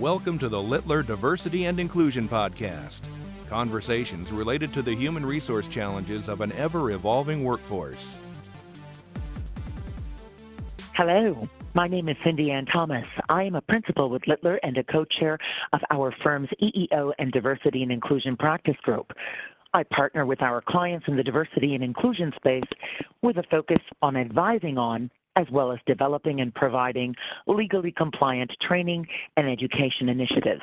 Welcome to the Littler Diversity and Inclusion Podcast. Conversations related to the human resource challenges of an ever evolving workforce. Hello, my name is Cindy Ann Thomas. I am a principal with Littler and a co chair of our firm's EEO and Diversity and Inclusion Practice Group. I partner with our clients in the diversity and inclusion space with a focus on advising on as well as developing and providing legally compliant training and education initiatives.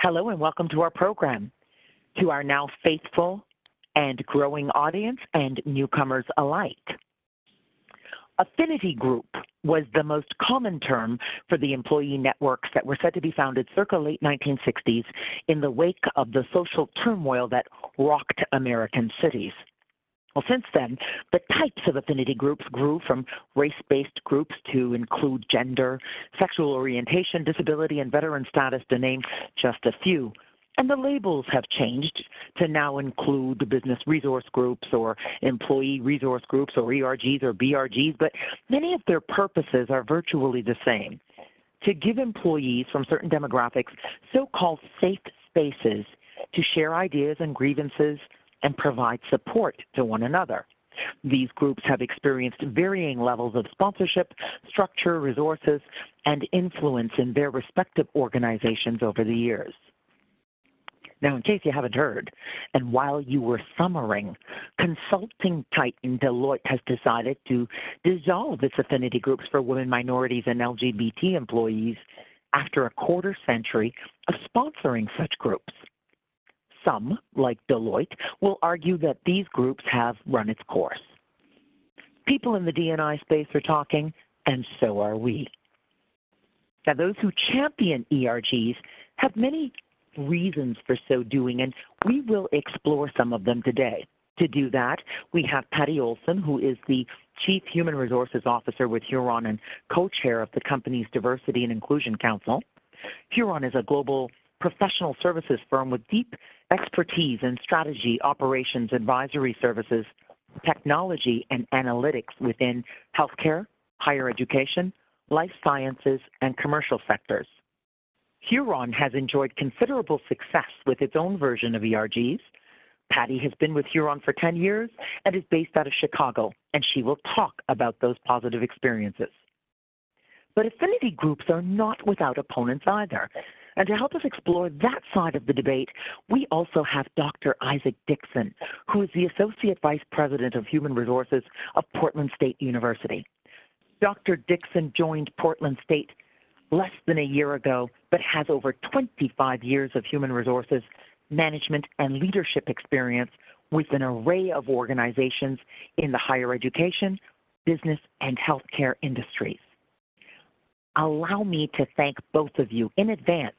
Hello and welcome to our program. To our now faithful and growing audience and newcomers alike. Affinity group was the most common term for the employee networks that were said to be founded circa late 1960s in the wake of the social turmoil that rocked American cities. Well, since then, the types of affinity groups grew from race based groups to include gender, sexual orientation, disability, and veteran status, to name just a few. And the labels have changed to now include business resource groups or employee resource groups or ERGs or BRGs, but many of their purposes are virtually the same to give employees from certain demographics so called safe spaces to share ideas and grievances and provide support to one another. These groups have experienced varying levels of sponsorship, structure, resources, and influence in their respective organizations over the years. Now, in case you haven't heard, and while you were summering, consulting titan Deloitte has decided to dissolve its affinity groups for women, minorities, and LGBT employees after a quarter century of sponsoring such groups. Some, like Deloitte, will argue that these groups have run its course. People in the D&I space are talking, and so are we. Now, those who champion ERGs have many reasons for so doing, and we will explore some of them today. To do that, we have Patty Olson, who is the Chief Human Resources Officer with Huron and co chair of the company's Diversity and Inclusion Council. Huron is a global professional services firm with deep expertise in strategy, operations, advisory services, technology, and analytics within healthcare, higher education, life sciences, and commercial sectors. Huron has enjoyed considerable success with its own version of ERGs. Patty has been with Huron for 10 years and is based out of Chicago, and she will talk about those positive experiences. But affinity groups are not without opponents either. And to help us explore that side of the debate, we also have Dr. Isaac Dixon, who is the Associate Vice President of Human Resources of Portland State University. Dr. Dixon joined Portland State less than a year ago, but has over 25 years of human resources, management, and leadership experience with an array of organizations in the higher education, business, and healthcare industries. Allow me to thank both of you in advance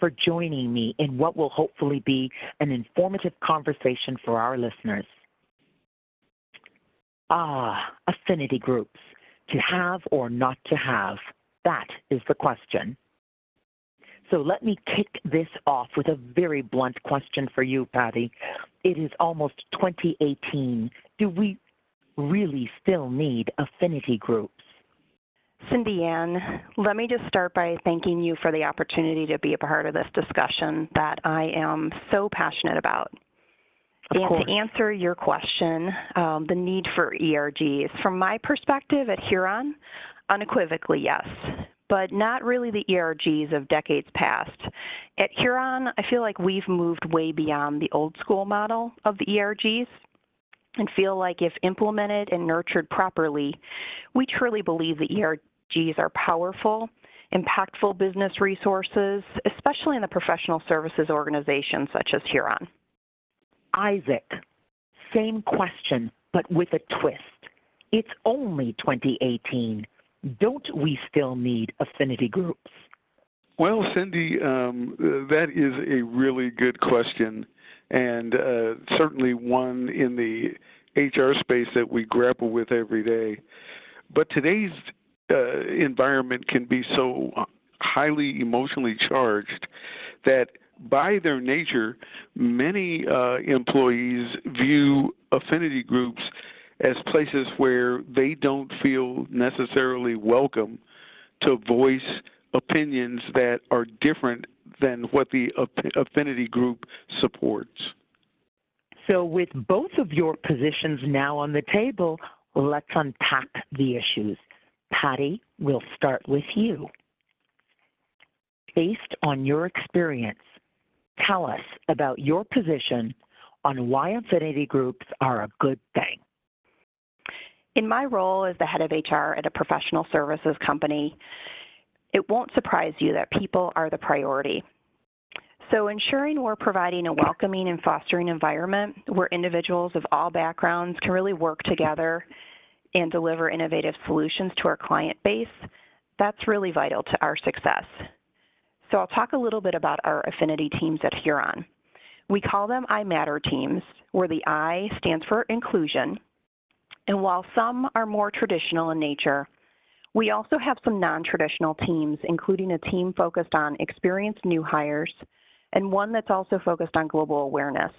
for joining me in what will hopefully be an informative conversation for our listeners. Ah, affinity groups, to have or not to have. That is the question. So let me kick this off with a very blunt question for you, Patty. It is almost 2018. Do we really still need affinity groups? Cindy Ann, let me just start by thanking you for the opportunity to be a part of this discussion that I am so passionate about. Of and course. to answer your question, um, the need for ERGs, from my perspective at Huron, unequivocally yes, but not really the ERGs of decades past. At Huron, I feel like we've moved way beyond the old school model of the ERGs and feel like if implemented and nurtured properly, we truly believe the ERGs are powerful, impactful business resources, especially in the professional services organizations such as Huron. Isaac, same question, but with a twist. It's only 2018. Don't we still need affinity groups? Well, Cindy, um, that is a really good question, and uh, certainly one in the HR space that we grapple with every day. But today's uh, environment can be so highly emotionally charged that by their nature, many uh, employees view affinity groups as places where they don't feel necessarily welcome to voice opinions that are different than what the affinity group supports. So, with both of your positions now on the table, let's unpack the issues. Patty, we'll start with you. Based on your experience, tell us about your position on why affinity groups are a good thing. In my role as the head of HR at a professional services company, it won't surprise you that people are the priority. So, ensuring we're providing a welcoming and fostering environment where individuals of all backgrounds can really work together and deliver innovative solutions to our client base, that's really vital to our success. So, I'll talk a little bit about our affinity teams at Huron. We call them I Matter teams, where the I stands for inclusion. And while some are more traditional in nature, we also have some non traditional teams, including a team focused on experienced new hires and one that's also focused on global awareness.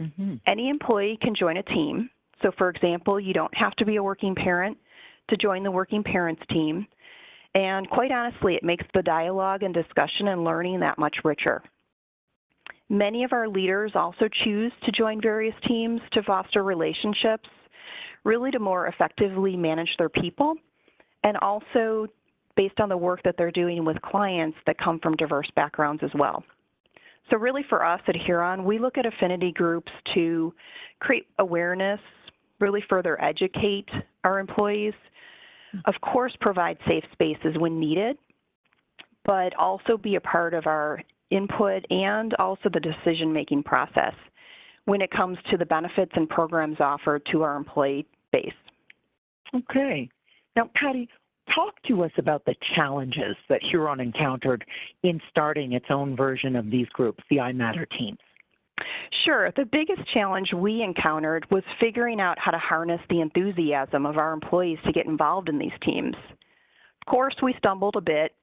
Mm-hmm. Any employee can join a team. So, for example, you don't have to be a working parent to join the working parents team. And quite honestly, it makes the dialogue and discussion and learning that much richer. Many of our leaders also choose to join various teams to foster relationships, really to more effectively manage their people, and also based on the work that they're doing with clients that come from diverse backgrounds as well. So, really, for us at Huron, we look at affinity groups to create awareness, really further educate our employees, mm-hmm. of course, provide safe spaces when needed, but also be a part of our input and also the decision making process when it comes to the benefits and programs offered to our employee base. Okay. Now, Patty, talk to us about the challenges that Huron encountered in starting its own version of these groups, the I Matter teams. Sure. The biggest challenge we encountered was figuring out how to harness the enthusiasm of our employees to get involved in these teams. Of course, we stumbled a bit,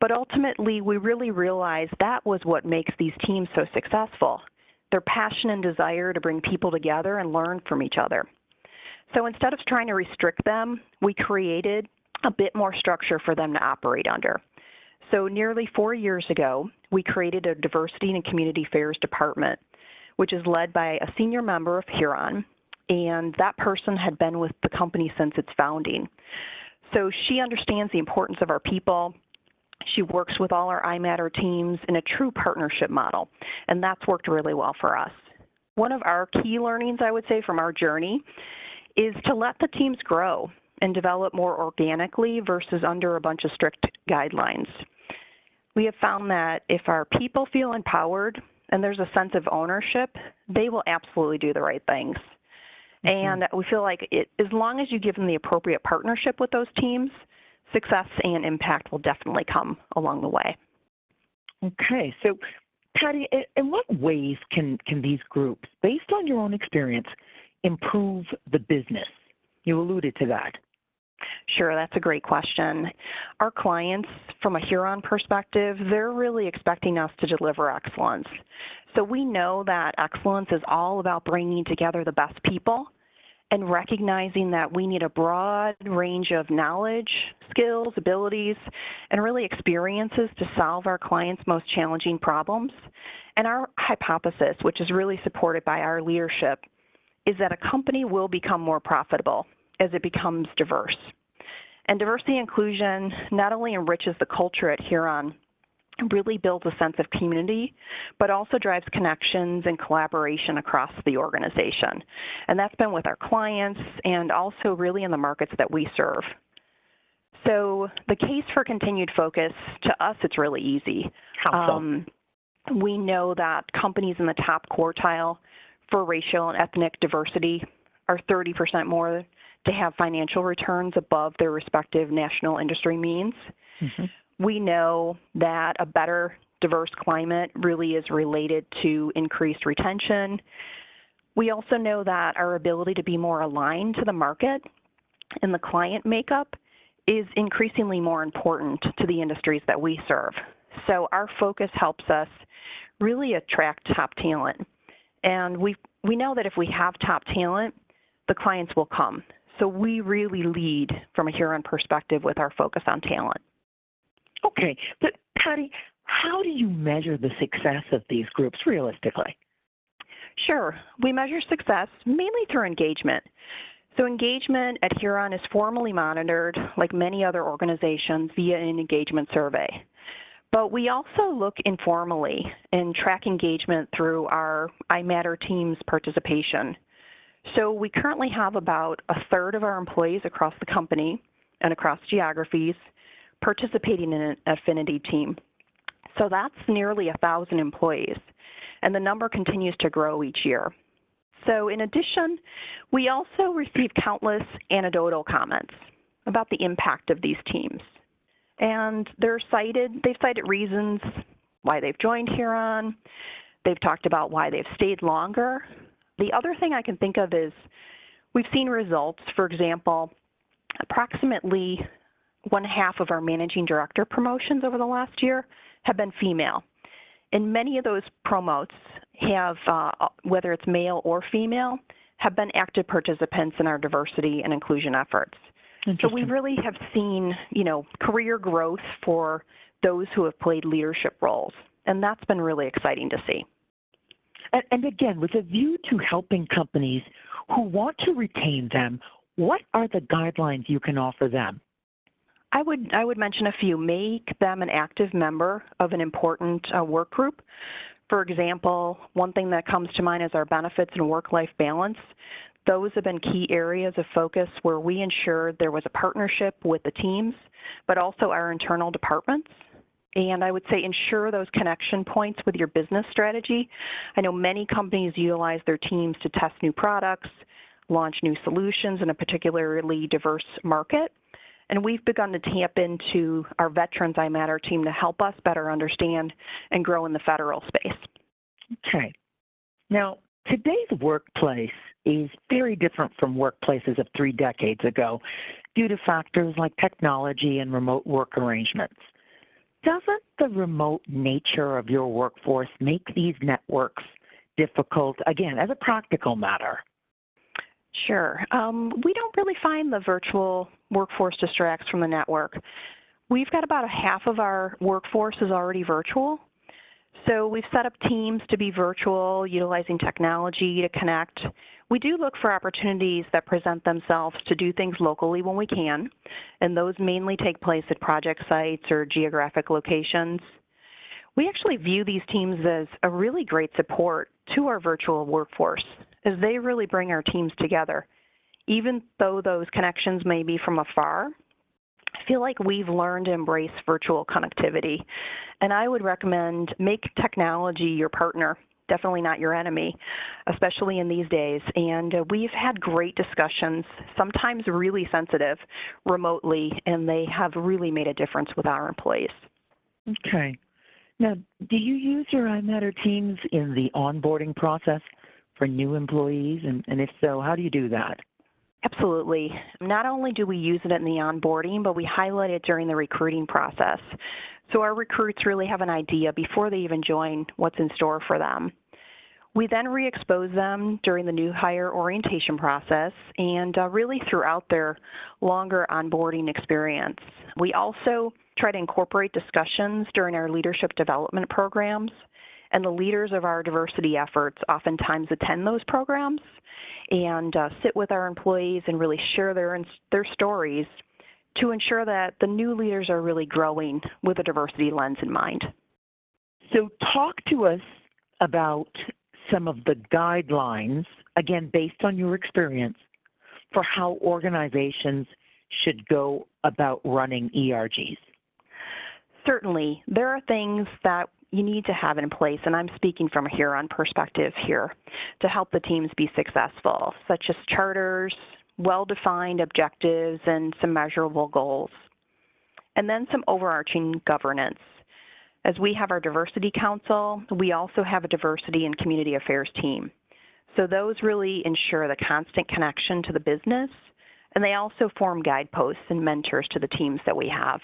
but ultimately we really realized that was what makes these teams so successful their passion and desire to bring people together and learn from each other. So instead of trying to restrict them, we created a bit more structure for them to operate under. So, nearly four years ago, we created a diversity and community affairs department, which is led by a senior member of Huron, and that person had been with the company since its founding. So, she understands the importance of our people. She works with all our iMatter teams in a true partnership model, and that's worked really well for us. One of our key learnings, I would say, from our journey is to let the teams grow and develop more organically versus under a bunch of strict guidelines. We have found that if our people feel empowered and there's a sense of ownership, they will absolutely do the right things. Mm-hmm. And we feel like it, as long as you give them the appropriate partnership with those teams, success and impact will definitely come along the way. Okay, so Patty, in what ways can, can these groups, based on your own experience, improve the business? You alluded to that. Sure, that's a great question. Our clients, from a Huron perspective, they're really expecting us to deliver excellence. So we know that excellence is all about bringing together the best people and recognizing that we need a broad range of knowledge, skills, abilities, and really experiences to solve our clients' most challenging problems. And our hypothesis, which is really supported by our leadership, is that a company will become more profitable as it becomes diverse. And diversity inclusion not only enriches the culture at Huron, really builds a sense of community, but also drives connections and collaboration across the organization. And that's been with our clients and also really in the markets that we serve. So the case for continued focus, to us, it's really easy. How so? Um, we know that companies in the top quartile for racial and ethnic diversity are 30% more to have financial returns above their respective national industry means. Mm-hmm. We know that a better diverse climate really is related to increased retention. We also know that our ability to be more aligned to the market and the client makeup is increasingly more important to the industries that we serve. So our focus helps us really attract top talent. And we we know that if we have top talent, the clients will come. So we really lead from a Huron perspective with our focus on talent. Okay, but Patty, how do you measure the success of these groups realistically? Sure. We measure success mainly through engagement. So engagement at Huron is formally monitored, like many other organizations, via an engagement survey. But we also look informally and track engagement through our iMatter team's participation. So we currently have about a third of our employees across the company and across geographies participating in an affinity team. So that's nearly a thousand employees, and the number continues to grow each year. So in addition, we also receive countless anecdotal comments about the impact of these teams. And they're cited, they've cited reasons why they've joined Huron. They've talked about why they've stayed longer. The other thing I can think of is we've seen results, for example, approximately one half of our managing director promotions over the last year have been female. And many of those promotes have, uh, whether it's male or female, have been active participants in our diversity and inclusion efforts. So we really have seen, you know, career growth for those who have played leadership roles, and that's been really exciting to see. And, and again, with a view to helping companies who want to retain them, what are the guidelines you can offer them? I would I would mention a few. Make them an active member of an important uh, work group. For example, one thing that comes to mind is our benefits and work-life balance. Those have been key areas of focus where we ensured there was a partnership with the teams, but also our internal departments. And I would say ensure those connection points with your business strategy. I know many companies utilize their teams to test new products, launch new solutions in a particularly diverse market. And we've begun to tap into our Veterans i matter team to help us better understand and grow in the federal space. Okay. Now, today's workplace is very different from workplaces of three decades ago due to factors like technology and remote work arrangements. Doesn't the remote nature of your workforce make these networks difficult, again, as a practical matter? Sure. Um, we don't really find the virtual workforce distracts from the network. We've got about a half of our workforce is already virtual. So we've set up teams to be virtual, utilizing technology to connect. We do look for opportunities that present themselves to do things locally when we can, and those mainly take place at project sites or geographic locations. We actually view these teams as a really great support to our virtual workforce as they really bring our teams together. Even though those connections may be from afar, feel like we've learned to embrace virtual connectivity. And I would recommend make technology your partner, definitely not your enemy, especially in these days. And uh, we've had great discussions, sometimes really sensitive, remotely, and they have really made a difference with our employees. Okay. Now, do you use your iMatter teams in the onboarding process for new employees? And, and if so, how do you do that? Absolutely. Not only do we use it in the onboarding, but we highlight it during the recruiting process. So our recruits really have an idea before they even join what's in store for them. We then re expose them during the new hire orientation process and uh, really throughout their longer onboarding experience. We also try to incorporate discussions during our leadership development programs, and the leaders of our diversity efforts oftentimes attend those programs and uh, sit with our employees and really share their, their stories to ensure that the new leaders are really growing with a diversity lens in mind. So, talk to us about some of the guidelines, again, based on your experience, for how organizations should go about running ERGs? Certainly. There are things that you need to have in place, and I'm speaking from a Huron perspective here, to help the teams be successful, such as charters, well defined objectives, and some measurable goals. And then some overarching governance. As we have our Diversity Council, we also have a Diversity and Community Affairs team. So those really ensure the constant connection to the business, and they also form guideposts and mentors to the teams that we have.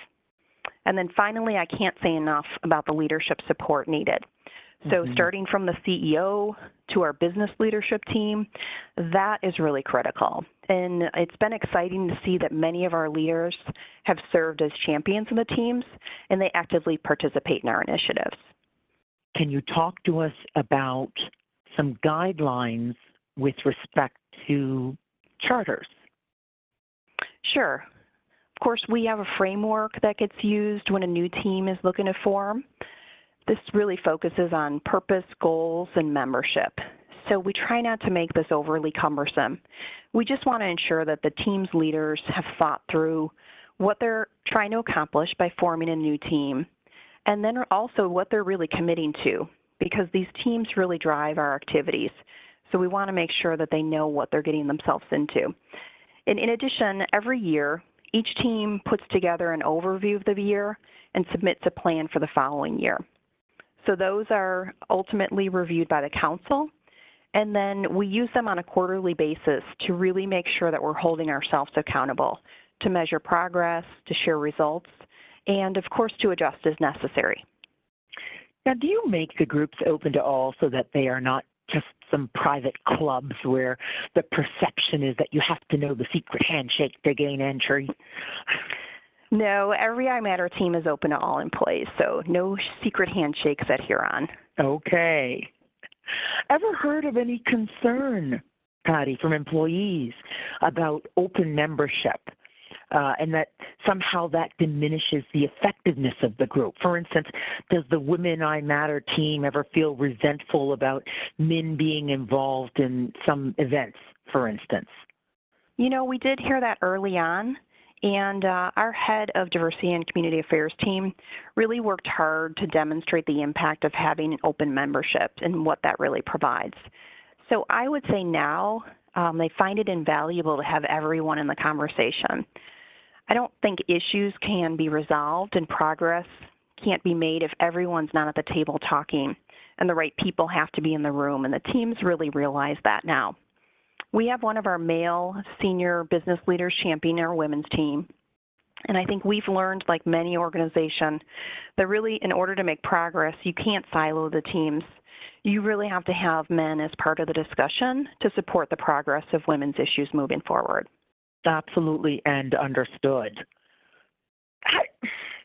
And then finally, I can't say enough about the leadership support needed. So, mm-hmm. starting from the CEO to our business leadership team, that is really critical. And it's been exciting to see that many of our leaders have served as champions in the teams and they actively participate in our initiatives. Can you talk to us about some guidelines with respect to charters? Sure. Of course, we have a framework that gets used when a new team is looking to form. This really focuses on purpose, goals, and membership. So we try not to make this overly cumbersome. We just want to ensure that the team's leaders have thought through what they're trying to accomplish by forming a new team, and then also what they're really committing to, because these teams really drive our activities. So we want to make sure that they know what they're getting themselves into. And in addition, every year, each team puts together an overview of the year and submits a plan for the following year. So those are ultimately reviewed by the council, and then we use them on a quarterly basis to really make sure that we're holding ourselves accountable, to measure progress, to share results, and of course to adjust as necessary. Now, do you make the groups open to all so that they are not just some private clubs where the perception is that you have to know the secret handshake to gain entry? No, every iMatter team is open to all employees, so no secret handshakes at Huron. Okay. Ever heard of any concern, Patty, from employees about open membership? Uh, and that somehow that diminishes the effectiveness of the group. For instance, does the Women I Matter team ever feel resentful about men being involved in some events, for instance? You know, we did hear that early on. And uh, our head of diversity and community affairs team really worked hard to demonstrate the impact of having an open membership and what that really provides. So I would say now um, they find it invaluable to have everyone in the conversation. I don't think issues can be resolved and progress can't be made if everyone's not at the table talking and the right people have to be in the room, and the teams really realize that now. We have one of our male senior business leaders championing our women's team. And I think we've learned, like many organizations, that really, in order to make progress, you can't silo the teams. You really have to have men as part of the discussion to support the progress of women's issues moving forward. Absolutely, and understood. How,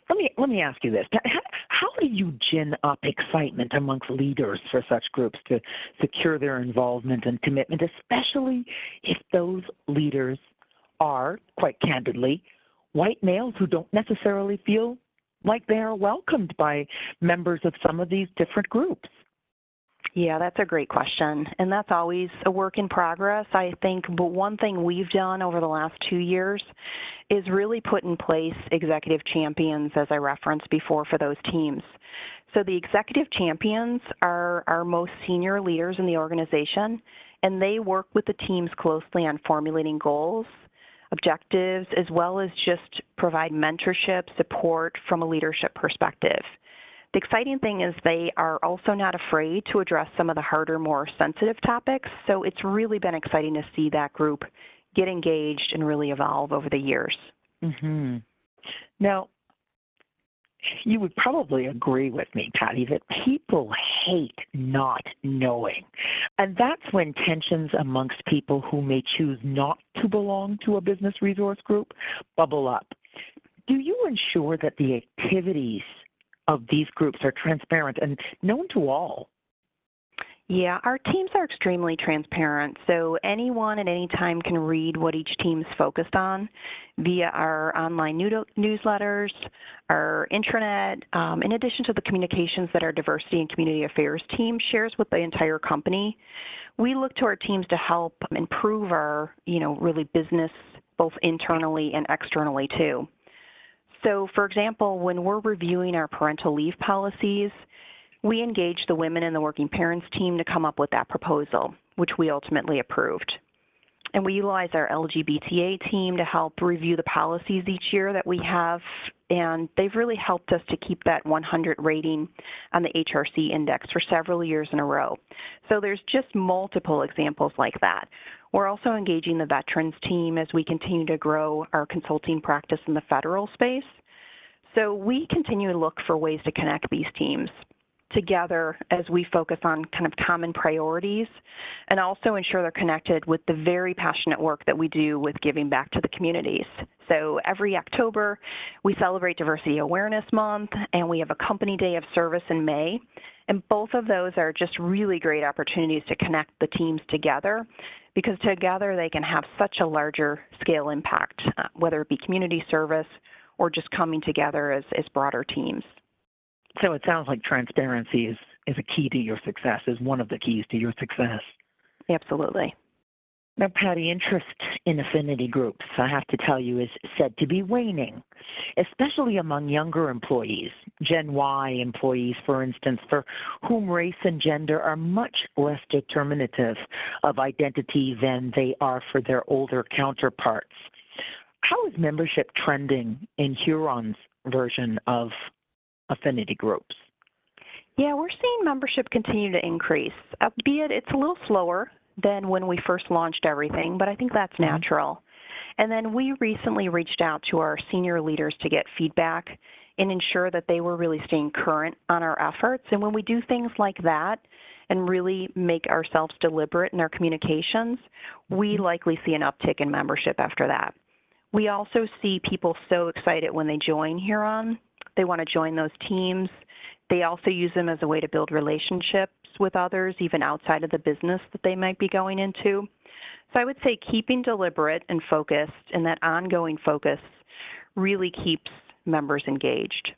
let me let me ask you this: how, how do you gin up excitement amongst leaders for such groups to secure their involvement and commitment, especially if those leaders are, quite candidly, white males who don't necessarily feel like they are welcomed by members of some of these different groups? Yeah, that's a great question. And that's always a work in progress, I think. But one thing we've done over the last two years is really put in place executive champions, as I referenced before, for those teams. So the executive champions are our most senior leaders in the organization, and they work with the teams closely on formulating goals, objectives, as well as just provide mentorship support from a leadership perspective. The exciting thing is they are also not afraid to address some of the harder, more sensitive topics. So it's really been exciting to see that group get engaged and really evolve over the years. Mm-hmm. Now, you would probably agree with me, Patty, that people hate not knowing. And that's when tensions amongst people who may choose not to belong to a business resource group bubble up. Do you ensure that the activities of these groups are transparent and known to all. Yeah, our teams are extremely transparent, so anyone at any time can read what each team's focused on via our online newsletters, our intranet, um, in addition to the communications that our diversity and community affairs team shares with the entire company. We look to our teams to help improve our, you know, really business both internally and externally too. So, for example, when we're reviewing our parental leave policies, we engage the women in the working parents team to come up with that proposal, which we ultimately approved. And we utilize our LGBTA team to help review the policies each year that we have, and they've really helped us to keep that 100 rating on the HRC index for several years in a row. So there's just multiple examples like that. We're also engaging the veterans team as we continue to grow our consulting practice in the federal space. So we continue to look for ways to connect these teams together as we focus on kind of common priorities and also ensure they're connected with the very passionate work that we do with giving back to the communities. So every October, we celebrate Diversity Awareness Month and we have a Company Day of Service in May. And both of those are just really great opportunities to connect the teams together because together they can have such a larger scale impact, uh, whether it be community service or just coming together as, as broader teams. So it sounds like transparency is, is a key to your success, is one of the keys to your success. Absolutely. Now, Patty, interest in affinity groups, I have to tell you, is said to be waning, especially among younger employees, Gen Y employees, for instance, for whom race and gender are much less determinative of identity than they are for their older counterparts. How is membership trending in Huron's version of affinity groups? Yeah, we're seeing membership continue to increase, albeit it's a little slower than when we first launched everything, but I think that's mm-hmm. natural. And then we recently reached out to our senior leaders to get feedback and ensure that they were really staying current on our efforts. And when we do things like that and really make ourselves deliberate in our communications, we mm-hmm. likely see an uptick in membership after that. We also see people so excited when they join Huron. They want to join those teams. They also use them as a way to build relationships with others, even outside of the business that they might be going into. So I would say keeping deliberate and focused and that ongoing focus really keeps members engaged.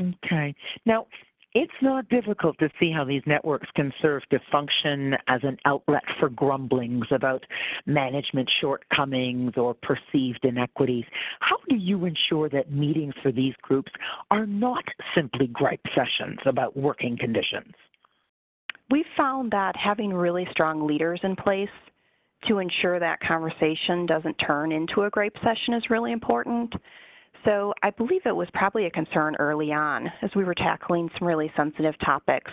Okay. Now, it's not difficult to see how these networks can serve to function as an outlet for grumblings about management shortcomings or perceived inequities. How do you ensure that meetings for these groups are not simply gripe sessions about working conditions? We've found that having really strong leaders in place to ensure that conversation doesn't turn into a gripe session is really important. So I believe it was probably a concern early on as we were tackling some really sensitive topics,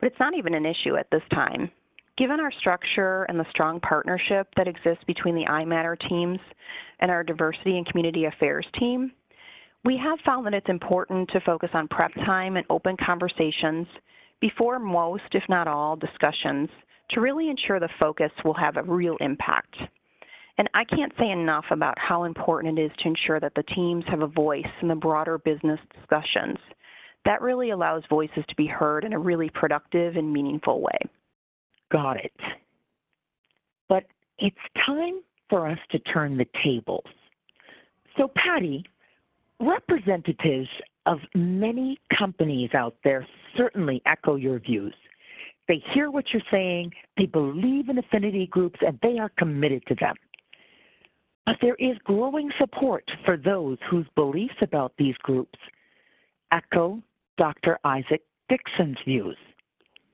but it's not even an issue at this time. Given our structure and the strong partnership that exists between the iMatter teams and our diversity and community affairs team, we have found that it's important to focus on prep time and open conversations before most, if not all, discussions to really ensure the focus will have a real impact. And I can't say enough about how important it is to ensure that the teams have a voice in the broader business discussions. That really allows voices to be heard in a really productive and meaningful way. Got it. But it's time for us to turn the tables. So, Patty, representatives of many companies out there certainly echo your views. They hear what you're saying, they believe in affinity groups, and they are committed to them. But there is growing support for those whose beliefs about these groups echo Dr. Isaac Dixon's views.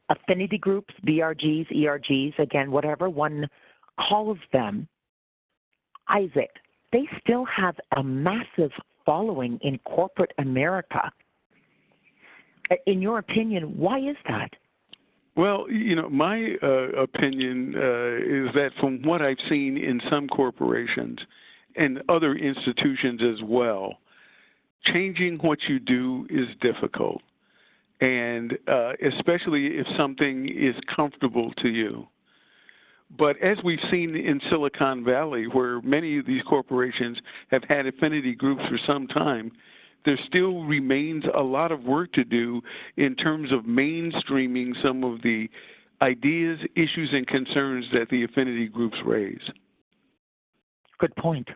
Affinity groups, BRGs, ERGs, again, whatever one calls them, Isaac, they still have a massive following in corporate America. In your opinion, why is that? Well, you know, my uh, opinion uh, is that from what I've seen in some corporations and other institutions as well, changing what you do is difficult. And uh, especially if something is comfortable to you. But as we've seen in Silicon Valley, where many of these corporations have had affinity groups for some time, there still remains a lot of work to do in terms of mainstreaming some of the ideas, issues, and concerns that the affinity groups raise. Good point.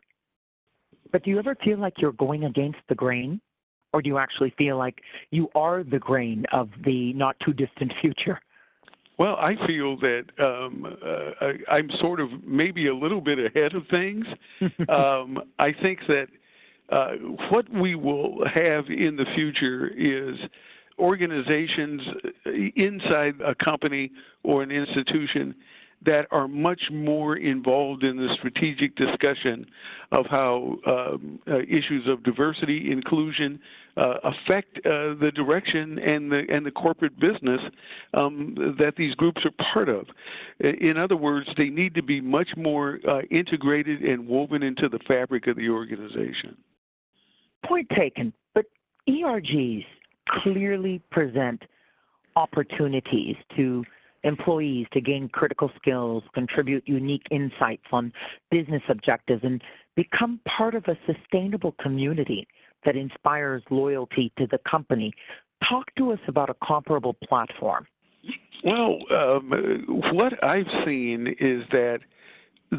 But do you ever feel like you're going against the grain? Or do you actually feel like you are the grain of the not too distant future? Well, I feel that um, uh, I, am sort of maybe a little bit ahead of things. um, I think that what we will have in the future is organizations inside a company or an institution that are much more involved in the strategic discussion of how um, uh, issues of diversity, inclusion uh, affect uh, the direction and the and the corporate business um, that these groups are part of. In other words, they need to be much more uh, integrated and woven into the fabric of the organization. Point taken. But ERGs clearly present opportunities to employees to gain critical skills, contribute unique insights on business objectives, and become part of a sustainable community that inspires loyalty to the company. Talk to us about a comparable platform. Well, um, what I've seen is that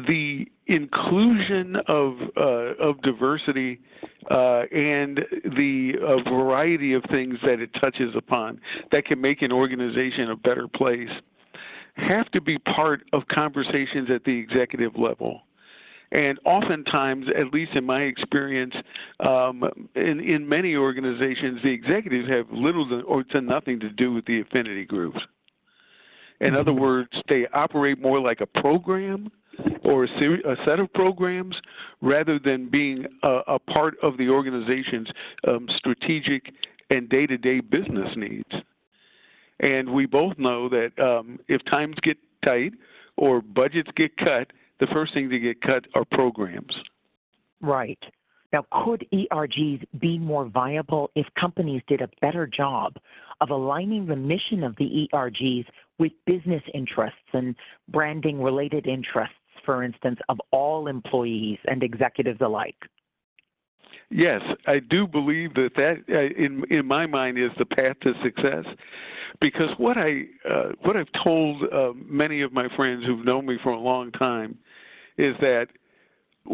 the inclusion of uh, of diversity uh, and the uh, variety of things that it touches upon that can make an organization a better place have to be part of conversations at the executive level. And oftentimes, at least in my experience, um, in, in many organizations, the executives have little to, or to nothing to do with the affinity groups. In other mm-hmm. words, they operate more like a program or a, a set of programs rather than being a, a part of the organization's um, strategic and day to day business needs. And we both know that um, if times get tight or budgets get cut, the first thing to get cut are programs. Right. Now, could ERGs be more viable if companies did a better job of aligning the mission of the ERGs with business interests and branding related interests, for instance, of all employees and executives alike? Yes, I do believe that that, uh, in in my mind, is the path to success. Because what I uh, what I've told uh, many of my friends who've known me for a long time is that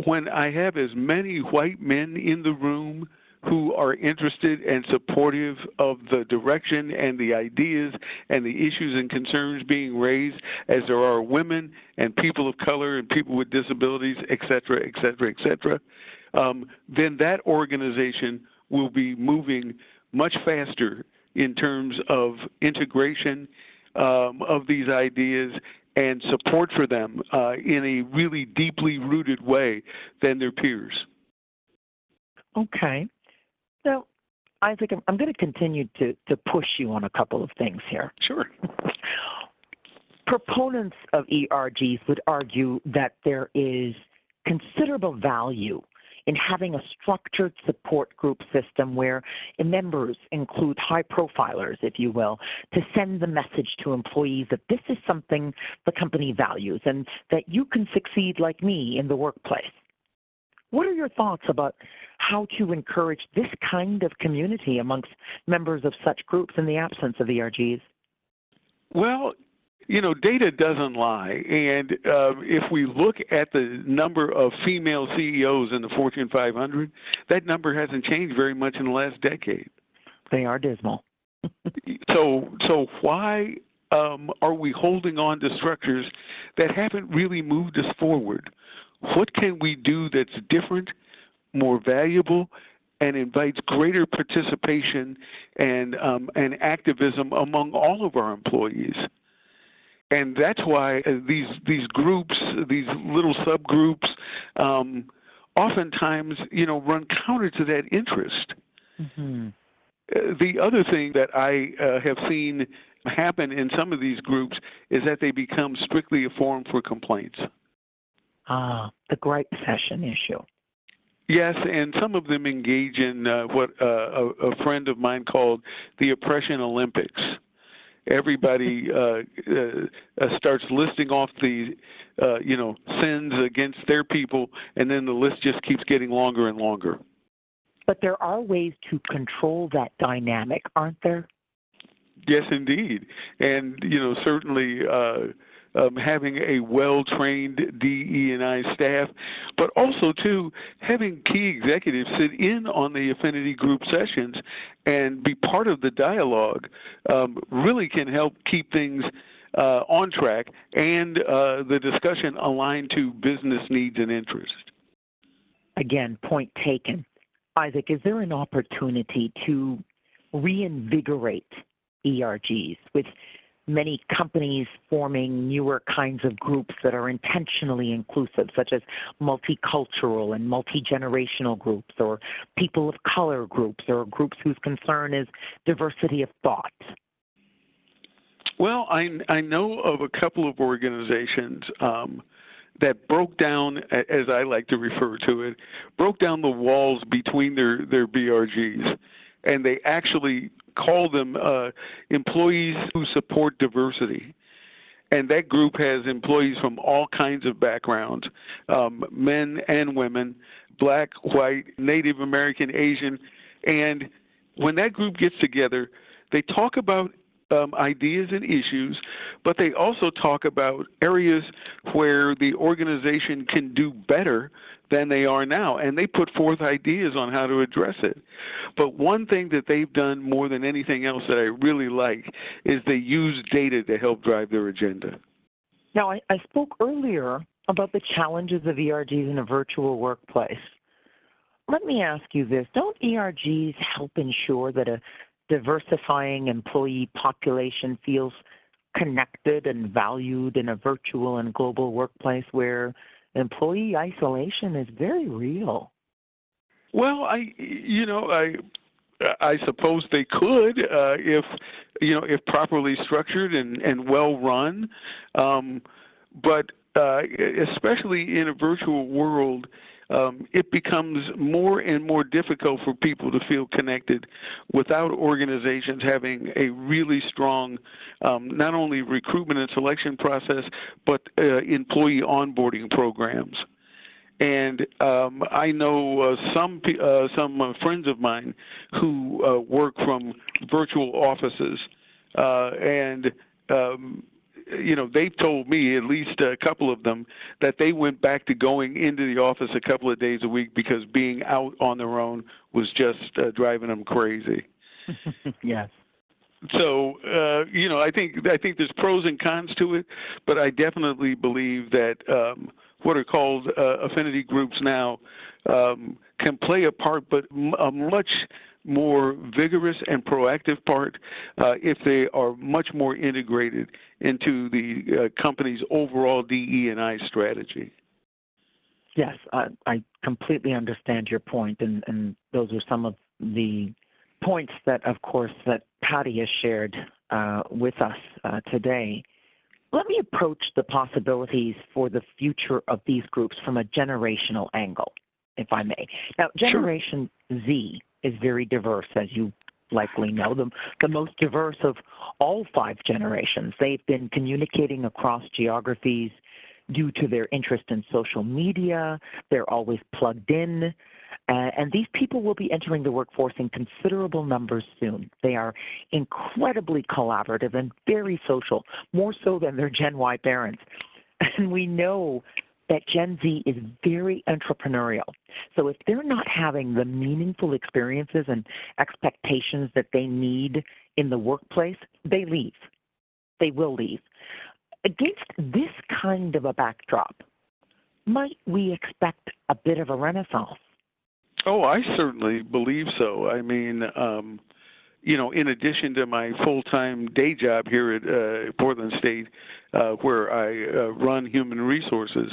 when I have as many white men in the room who are interested and supportive of the direction and the ideas and the issues and concerns being raised as there are women and people of color and people with disabilities, et cetera, et cetera, et cetera, um, then that organization will be moving much faster in terms of integration um, of these ideas and support for them uh, in a really deeply rooted way than their peers. Okay. So, Isaac, I'm, I'm going to continue to, to push you on a couple of things here. Sure. Proponents of ERGs would argue that there is considerable value in having a structured support group system where members include high profilers, if you will, to send the message to employees that this is something the company values and that you can succeed like me in the workplace. What are your thoughts about how to encourage this kind of community amongst members of such groups in the absence of ERGs? Well, you know, data doesn't lie. And uh, if we look at the number of female CEOs in the Fortune 500, that number hasn't changed very much in the last decade. They are dismal. so, so why um, are we holding on to structures that haven't really moved us forward? What can we do that's different, more valuable, and invites greater participation and um, and activism among all of our employees? and that's why uh, these these groups, these little subgroups, um, oftentimes you know run counter to that interest. Mm-hmm. Uh, the other thing that I uh, have seen happen in some of these groups is that they become strictly a forum for complaints. Ah, the gripe session issue. Yes, and some of them engage in uh, what uh, a, a, friend of mine called the oppression Olympics everybody uh, uh, starts listing off the uh, you know sins against their people, and then the list just keeps getting longer and longer. But there are ways to control that dynamic, aren't there? Yes, indeed, and you know certainly. Um, having a well-trained DE and I staff, but also too having key executives sit in on the affinity group sessions and be part of the dialogue um, really can help keep things uh, on track and uh, the discussion aligned to business needs and interests. Again, point taken. Isaac, is there an opportunity to reinvigorate ERGs with many companies forming newer kinds of groups that are intentionally inclusive, such as multicultural and multi generational groups, or people of color groups, or groups whose concern is diversity of thought? Well, I, I know of a couple of organizations um, that broke down, as I like to refer to it, broke down the walls between their, their BRGs, and they actually call them uh, employees who support diversity. And that group has employees from all kinds of backgrounds um, men and women, black, white, Native American, Asian. And when that group gets together, they talk about um, ideas and issues, but they also talk about areas where the organization can do better than they are now, and they put forth ideas on how to address it. But one thing that they've done more than anything else that I really like is they use data to help drive their agenda. Now, I, I spoke earlier about the challenges of ERGs in a virtual workplace. Let me ask you this Don't ERGs help ensure that a diversifying employee population feels connected and valued in a virtual and global workplace where employee isolation is very real. Well, I, you know, I, I suppose they could uh, if, you know, if properly structured and and well run, um, but uh, especially in a virtual world, um, it becomes more and more difficult for people to feel connected without organizations having a really strong, um, not only recruitment and selection process, but uh, employee onboarding programs. And um, I know uh, some uh, some uh, friends of mine who uh, work from virtual offices, uh, and um, you know, they've told me at least a couple of them that they went back to going into the office a couple of days a week because being out on their own was just uh, driving them crazy. yes. So uh, you know, I think I think there's pros and cons to it, but I definitely believe that um, what are called uh, affinity groups now um, can play a part, but a much more vigorous and proactive part uh, if they are much more integrated into the uh, company's overall DE and I strategy. Yes, I, I completely understand your point, and, and those are some of the points that, of course, that Patty has shared uh, with us uh, today. Let me approach the possibilities for the future of these groups from a generational angle, if I may. Now, Generation sure. Z is very diverse, as you likely know, the, the most diverse of all five generations. They've been communicating across geographies due to their interest in social media. They're always plugged in. And these people will be entering the workforce in considerable numbers soon. They are incredibly collaborative and very social, more so than their Gen Y parents. And we know that Gen Z is very entrepreneurial. So if they're not having the meaningful experiences and expectations that they need in the workplace, they leave. They will leave. Against this kind of a backdrop, might we expect a bit of a renaissance? Oh, I certainly believe so. I mean, um, you know, in addition to my full-time day job here at uh, Portland State, where I uh, run human resources,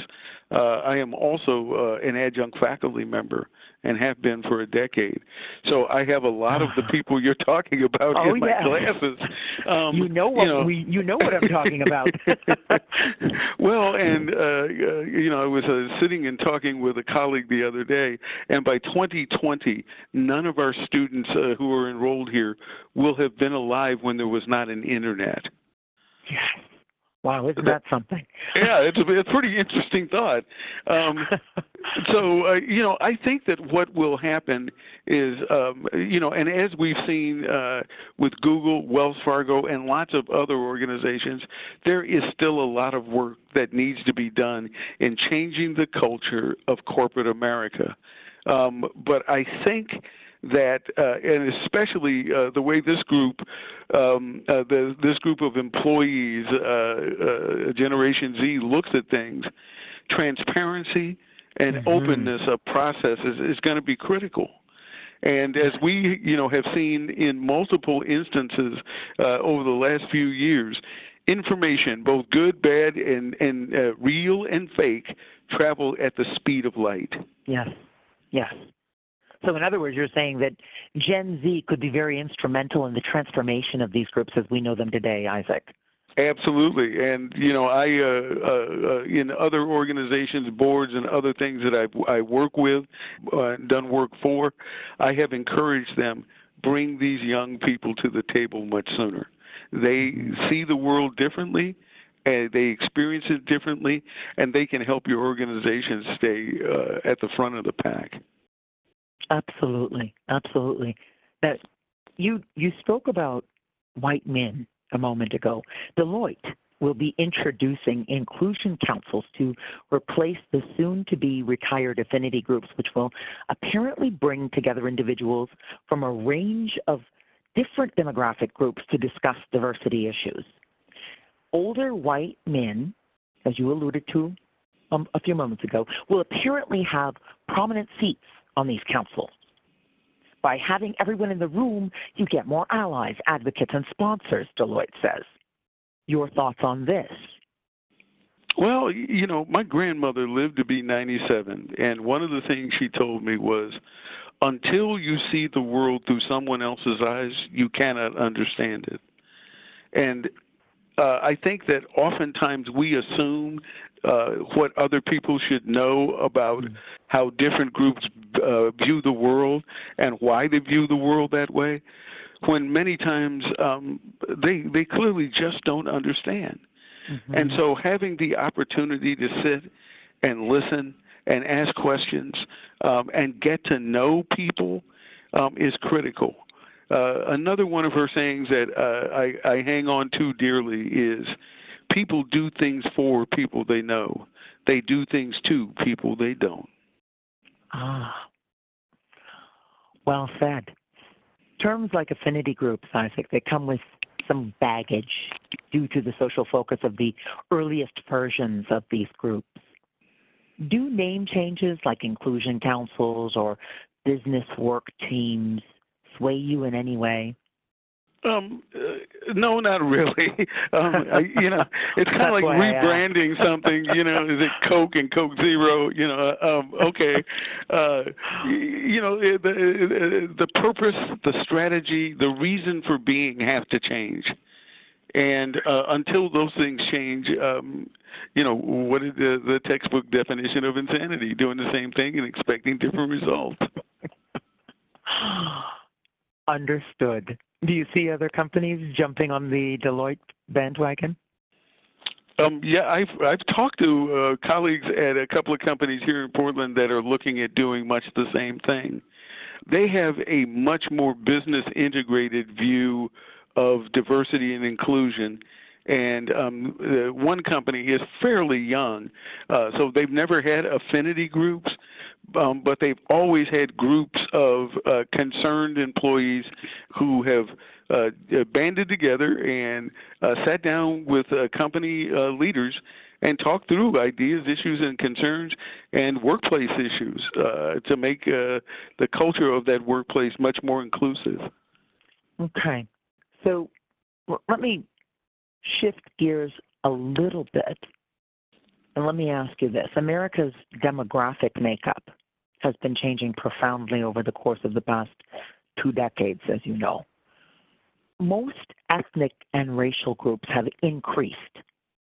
uh, I am also uh, an adjunct faculty member and have been for a decade. So I have a lot of the people you're talking about oh, in my yeah. classes. Um, you know what you know, we, you know what I'm talking about. well, and uh, you know, I was uh, sitting and talking with a colleague the other day, and by 2020, none of our students uh, who are enrolled here will have been alive when there was not an internet. Yes. Wow, isn't that something? yeah, it's a, it's a pretty interesting thought. Um, so, uh, you know, I think that what will happen is, um, you know, and as we've seen uh, with Google, Wells Fargo, and lots of other organizations, there is still a lot of work that needs to be done in changing the culture of corporate America. Um, but I think that, uh, and especially uh, the way this group, um, uh, the, this group of employees, uh, uh, Generation Z, looks at things, transparency and mm-hmm. openness of processes is going to be critical. And as we, you know, have seen in multiple instances uh, over the last few years, information, both good, bad, and and uh, real and fake, travel at the speed of light. Yes. Yes. So, in other words, you're saying that Gen Z could be very instrumental in the transformation of these groups as we know them today, Isaac. Absolutely, and you know, I uh, uh, uh, in other organizations, boards, and other things that I I work with, uh, done work for, I have encouraged them bring these young people to the table much sooner. They see the world differently, and they experience it differently, and they can help your organization stay uh, at the front of the pack. Absolutely, absolutely. That you you spoke about white men a moment ago. Deloitte will be introducing inclusion councils to replace the soon to be retired affinity groups, which will apparently bring together individuals from a range of different demographic groups to discuss diversity issues. Older white men, as you alluded to um, a few moments ago, will apparently have prominent seats on these councils. By having everyone in the room, you get more allies, advocates, and sponsors, Deloitte says your thoughts on this. Well, you know, my grandmother lived to be 97, and one of the things she told me was until you see the world through someone else's eyes, you cannot understand it. And uh, I think that oftentimes we assume uh, what other people should know about mm-hmm. how different groups uh, view the world and why they view the world that way when many times um, they they clearly just don't understand. Mm-hmm. And so having the opportunity to sit and listen and ask questions um, and get to know people um, is critical. Uh, another one of her sayings that uh, I, I hang on to dearly is people do things for people they know. They do things to people they don't. Ah, well said terms like affinity groups, Isaac, they come with some baggage due to the social focus of the earliest versions of these groups. Do name changes like inclusion councils or business work teams sway you in any way? Um, uh, no, not really. Um, I, you know, it's kind of like rebranding something. You know, is it Coke and Coke Zero? You know, um, okay. Uh, you know, the the purpose, the strategy, the reason for being have to change. And uh, until those things change, um, you know, what is the, the textbook definition of insanity? Doing the same thing and expecting different results. Understood. Do you see other companies jumping on the Deloitte bandwagon? Um, yeah, I've I've talked to uh, colleagues at a couple of companies here in Portland that are looking at doing much the same thing. They have a much more business integrated view of diversity and inclusion. And um, one company is fairly young, uh, so they've never had affinity groups, um, but they've always had groups of uh, concerned employees who have uh, banded together and uh, sat down with uh, company uh, leaders and talked through ideas, issues, and concerns and workplace issues uh, to make the culture of that workplace much more inclusive. Okay. So let me shift gears a little bit and let me ask you this America's demographic makeup has been changing profoundly over the course of the past two decades, as you know. Most ethnic and racial groups have increased.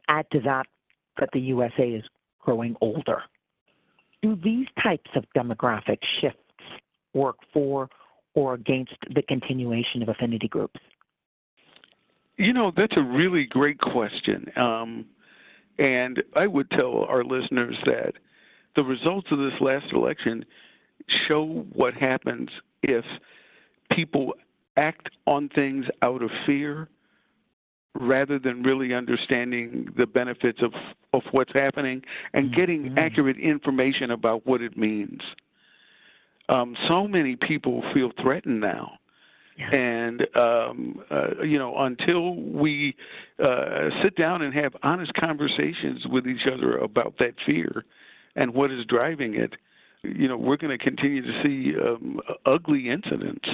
Add to that that the USA is growing older. Do these types of demographic shifts work for or against the continuation of affinity groups? You know, that's a really great question. Um, and I would tell our listeners that the results of this last election show what happens if people act on things out of fear rather than really understanding the benefits of, of what's happening and getting mm-hmm. accurate information about what it means. Um, so many people feel threatened now. Yeah. And um, uh, you know, until we uh, sit down and have honest conversations with each other about that fear, and what is driving it, you know, we're going to continue to see um, ugly incidents.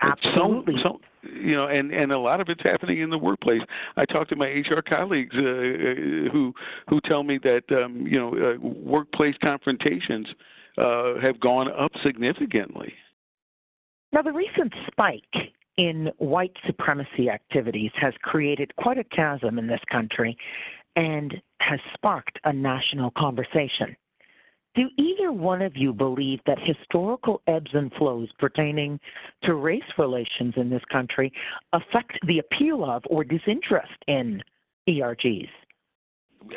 Absolutely. So, so, you know, and and a lot of it's happening in the workplace. I talk to my HR colleagues uh, uh, who who tell me that um, you know uh, workplace confrontations uh, have gone up significantly. Now, the recent spike in white supremacy activities has created quite a chasm in this country and has sparked a national conversation. Do either one of you believe that historical ebbs and flows pertaining to race relations in this country affect the appeal of or disinterest in ERGs?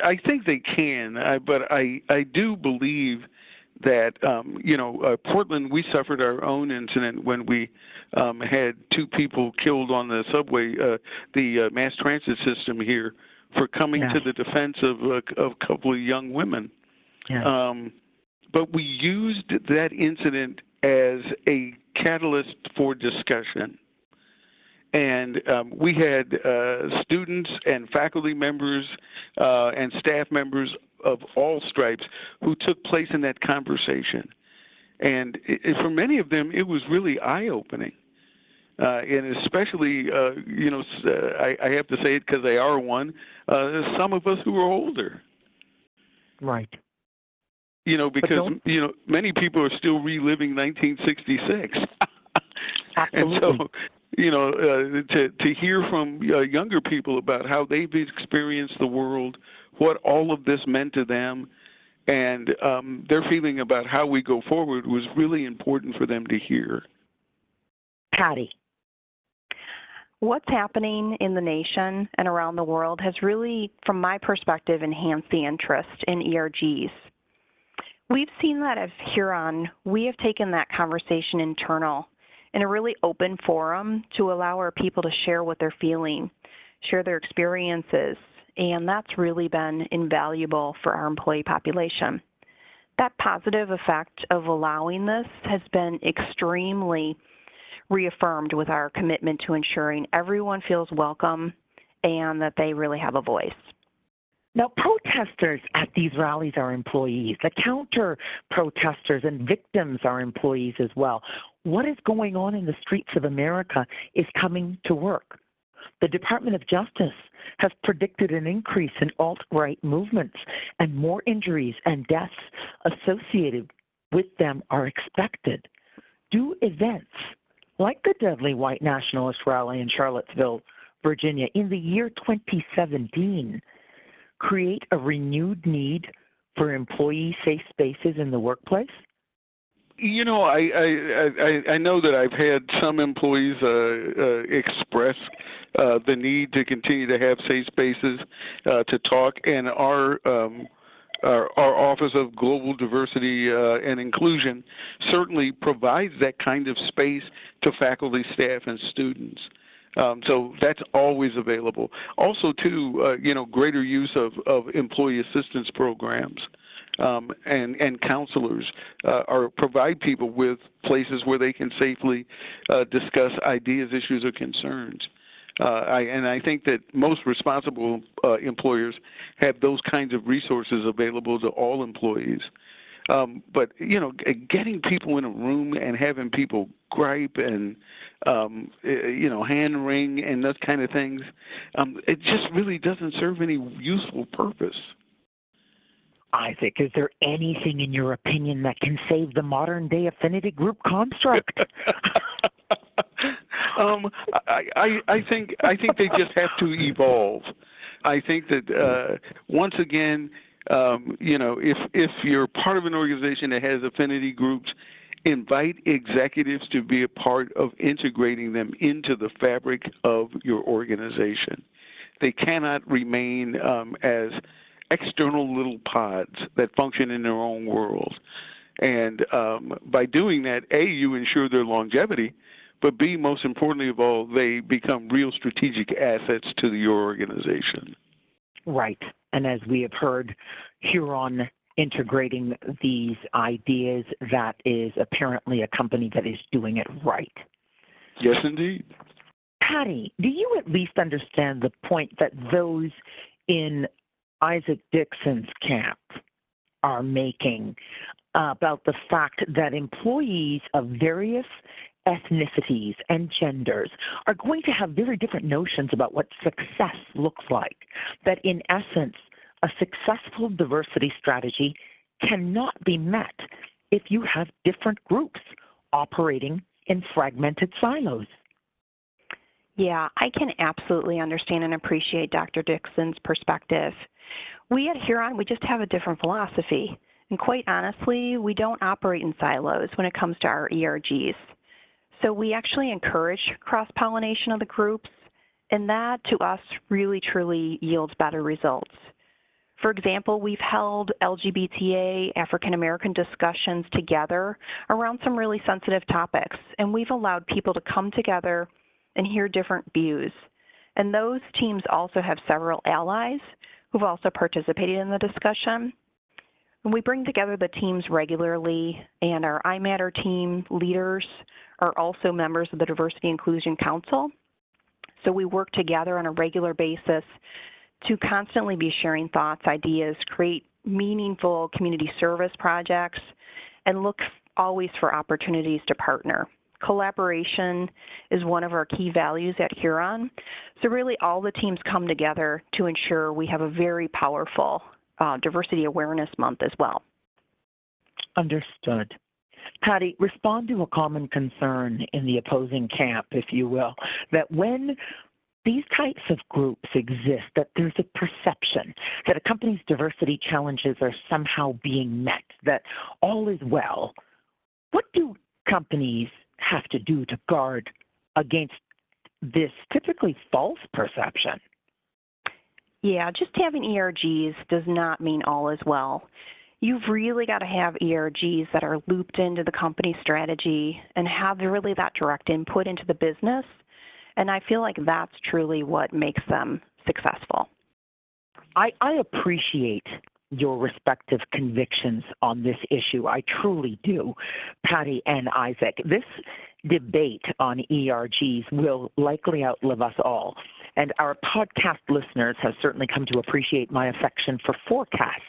I think they can, but I I do believe that um, you know uh, Portland. We suffered our own incident when we um, had two people killed on the subway, uh, the uh, mass transit system here, for coming yes. to the defense of, uh, of a couple of young women. Yes. Um, but we used that incident as a catalyst for discussion. And um, we had uh, students and faculty members uh, and staff members of all stripes who took place in that conversation. And it, for many of them, it was really eye opening. Uh, and especially, uh, you know, uh, I, I have to say it because they are one, uh, some of us who are older. Right. You know, because you know many people are still reliving 1966. Absolutely. and so, you know, uh, to to hear from uh, younger people about how they've experienced the world, what all of this meant to them, and um, their feeling about how we go forward was really important for them to hear. Patty. What's happening in the nation and around the world has really, from my perspective, enhanced the interest in ERGs. We've seen that at Huron, we have taken that conversation internal in a really open forum to allow our people to share what they're feeling, share their experiences, and that's really been invaluable for our employee population. That positive effect of allowing this has been extremely reaffirmed with our commitment to ensuring everyone feels welcome and that they really have a voice. Now, protesters at these rallies are employees. The counter protesters and victims are employees as well. What is going on in the streets of America is coming to work. The Department of Justice has predicted an increase in alt right movements, and more injuries and deaths associated with them are expected. Do events like the deadly white nationalist rally in Charlottesville, Virginia, in the year 2017 create a renewed need for employee safe spaces in the workplace? You know, I I I, I know that I've had some employees uh, uh, express uh, the need to continue to have safe spaces uh, to talk, and our um, our, our, Office of Global Diversity uh, and Inclusion certainly provides that kind of space to faculty, staff, and students. Um, so that's always available. Also, too, uh, you know, greater use of, of employee assistance programs. Um, and and counselors uh, are provide people with places where they can safely uh, discuss ideas, issues, or concerns. Uh, I, and I think that most responsible uh, employers have those kinds of resources available to all employees. Um, but you know, getting people in a room and having people gripe and um, you know hand wring and those kind of things, um, it just really doesn't serve any useful purpose. Isaac, is there anything in your opinion that can save the modern day affinity group construct? um, I, I, I think I think they just have to evolve. I think that uh, once again, um, you know, if if you're part of an organization that has affinity groups, invite executives to be a part of integrating them into the fabric of your organization. They cannot remain um, as external little pods that function in their own world. And um, by doing that, A, you ensure their longevity, but B, most importantly of all, they become real strategic assets to your organization. Right. And as we have heard, Huron integrating these ideas, that is apparently a company that is doing it right. Yes, indeed. Patty, do you at least understand the point that those in Isaac Dixon's camp are making about the fact that employees of various ethnicities and genders are going to have very different notions about what success looks like. That in essence, a successful diversity strategy cannot be met if you have different groups operating in fragmented silos. Yeah, I can absolutely understand and appreciate Dr. Dixon's perspective. We at Huron, we just have a different philosophy. And quite honestly, we don't operate in silos when it comes to our ERGs. So we actually encourage cross pollination of the groups, and that to us really truly yields better results. For example, we've held LGBTA African American discussions together around some really sensitive topics, and we've allowed people to come together and hear different views. And those teams also have several allies who've also participated in the discussion. And we bring together the teams regularly, and our iMatter team leaders are also members of the Diversity Inclusion Council. So we work together on a regular basis to constantly be sharing thoughts, ideas, create meaningful community service projects, and look always for opportunities to partner. Collaboration is one of our key values at Huron. So really all the teams come together to ensure we have a very powerful uh, diversity awareness month as well. Understood. Patty, respond to a common concern in the opposing camp, if you will, that when these types of groups exist, that there's a perception that a company's diversity challenges are somehow being met, that all is well. What do companies have to do to guard against this typically false perception? Yeah, just having ERGs does not mean all is well. You've really got to have ERGs that are looped into the company strategy and have really that direct input into the business and I feel like that's truly what makes them successful. I, I appreciate your respective convictions on this issue. I truly do, Patty and Isaac. This debate on ERGs will likely outlive us all. And our podcast listeners have certainly come to appreciate my affection for forecasts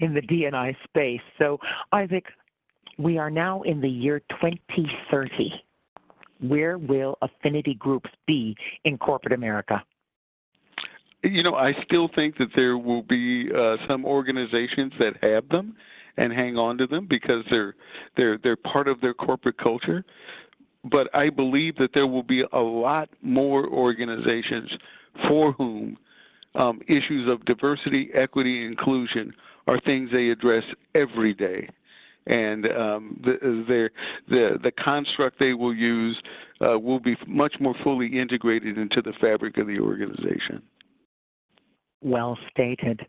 in the DNI space. So, Isaac, we are now in the year 2030 where will affinity groups be in corporate America? You know, I still think that there will be uh, some organizations that have them and hang on to them because they're they're they're part of their corporate culture. But I believe that there will be a lot more organizations for whom um, issues of diversity, equity, inclusion are things they address every day and um, the, the, the construct they will use uh, will be much more fully integrated into the fabric of the organization. Well stated.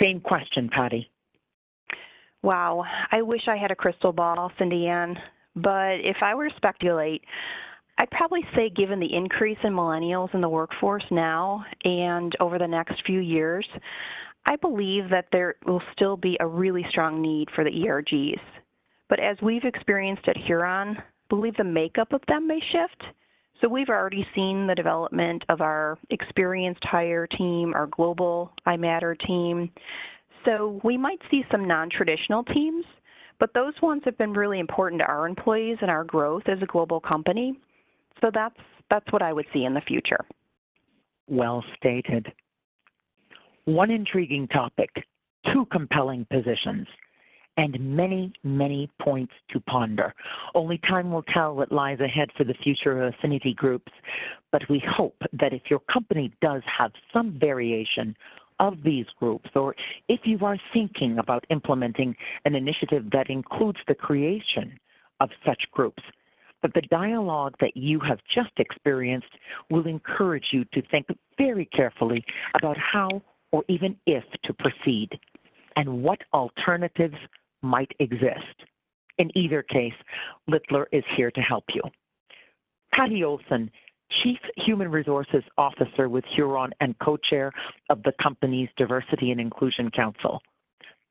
Same question, Patty. Wow, I wish I had a crystal ball, Cindy Ann, but if I were to speculate, I'd probably say given the increase in millennials in the workforce now and over the next few years, I believe that there will still be a really strong need for the ERGs. But as we've experienced at Huron, I believe the makeup of them may shift. So we've already seen the development of our experienced hire team, our global iMatter team. So we might see some non-traditional teams, but those ones have been really important to our employees and our growth as a global company. So that's that's what I would see in the future. Well stated. One intriguing topic, two compelling positions, and many, many points to ponder. Only time will tell what lies ahead for the future of affinity groups, but we hope that if your company does have some variation of these groups, or if you are thinking about implementing an initiative that includes the creation of such groups, that the dialogue that you have just experienced will encourage you to think very carefully about how or even if to proceed, and what alternatives might exist. In either case, Littler is here to help you. Patty Olson, Chief Human Resources Officer with Huron and co-chair of the company's Diversity and Inclusion Council.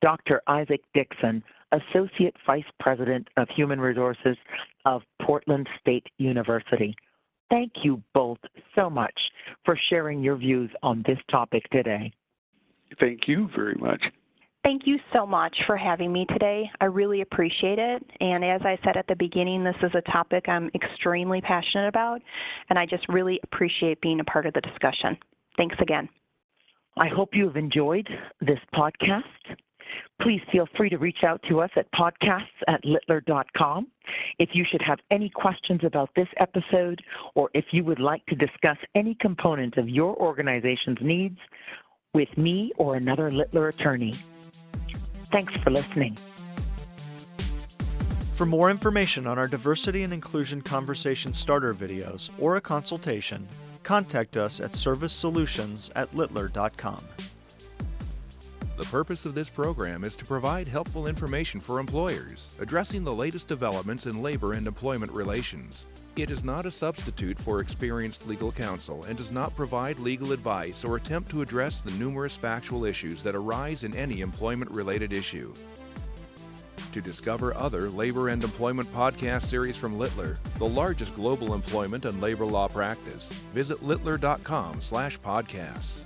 Dr. Isaac Dixon, Associate Vice President of Human Resources of Portland State University. Thank you both so much for sharing your views on this topic today. Thank you very much. Thank you so much for having me today. I really appreciate it. And as I said at the beginning, this is a topic I'm extremely passionate about, and I just really appreciate being a part of the discussion. Thanks again. I hope you have enjoyed this podcast. Please feel free to reach out to us at podcasts at littler.com. If you should have any questions about this episode, or if you would like to discuss any component of your organization's needs, with me or another Littler attorney. Thanks for listening. For more information on our diversity and inclusion conversation starter videos or a consultation, contact us at servicesolutions at littler.com. The purpose of this program is to provide helpful information for employers addressing the latest developments in labor and employment relations. It is not a substitute for experienced legal counsel and does not provide legal advice or attempt to address the numerous factual issues that arise in any employment related issue. To discover other labor and employment podcast series from Littler, the largest global employment and labor law practice, visit littler.com/podcasts.